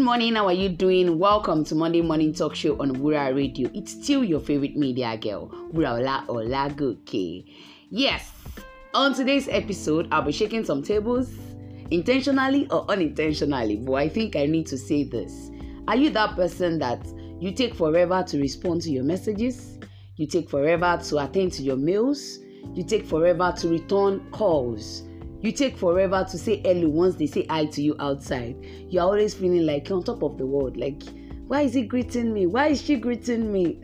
morning. How are you doing? Welcome to Monday Morning Talk Show on Wura Radio. It's still your favorite media girl, Wuraola Olagoke. Yes, on today's episode, I'll be shaking some tables, intentionally or unintentionally. But I think I need to say this. Are you that person that you take forever to respond to your messages? You take forever to attend to your mails? You take forever to return calls? You take forever to say hello once they say hi to you outside. You're always feeling like you're on top of the world. Like, why is he greeting me? Why is she greeting me?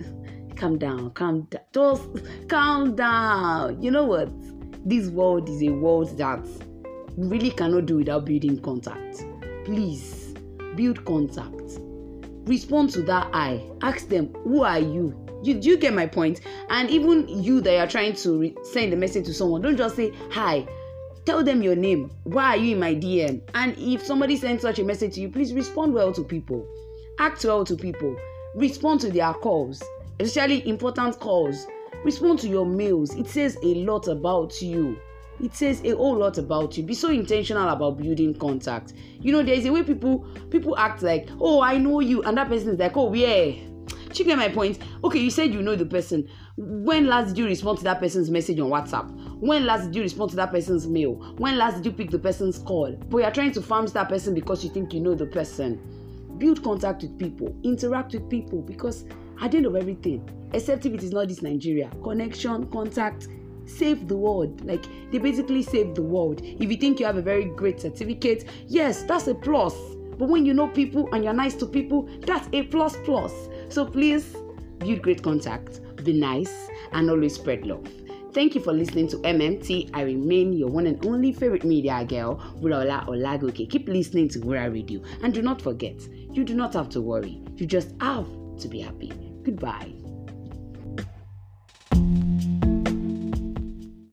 Calm down, calm down. Just calm down. You know what? This world is a world that really cannot do without building contact. Please build contact. Respond to that I. Ask them, who are you? You, do you get my point? And even you that are trying to re- send a message to someone, don't just say hi tell them your name. Why are you in my dm and if somebody sends such a message to you please respond well to people. Act well to people. Respond to their calls especially important calls. Respond to your mails. It says a lot about you. It says a whole lot about you. Be so intentional about building contact. You know there's a way people people act like oh i know you and that person is like oh yeah. You get my point? Okay you said you know the person. When last did you respond to that person's message on whatsapp when last did you respond to that person's mail? When last did you pick the person's call? But you're trying to farm that person because you think you know the person. Build contact with people. Interact with people because at the end of everything except if it is not this nigeria. Connection contact save the world. Like they basically save the world. If you think you have a very great certificate yes that's a plus. But when you know people and you're nice to people that's a plus plus. So please build great contact, be nice, and always spread love. Thank you for listening to MMT. I remain your one and only favorite media girl, Wuraola Olagoke. Keep listening to Wura Radio. And do not forget, you do not have to worry. You just have to be happy. Goodbye.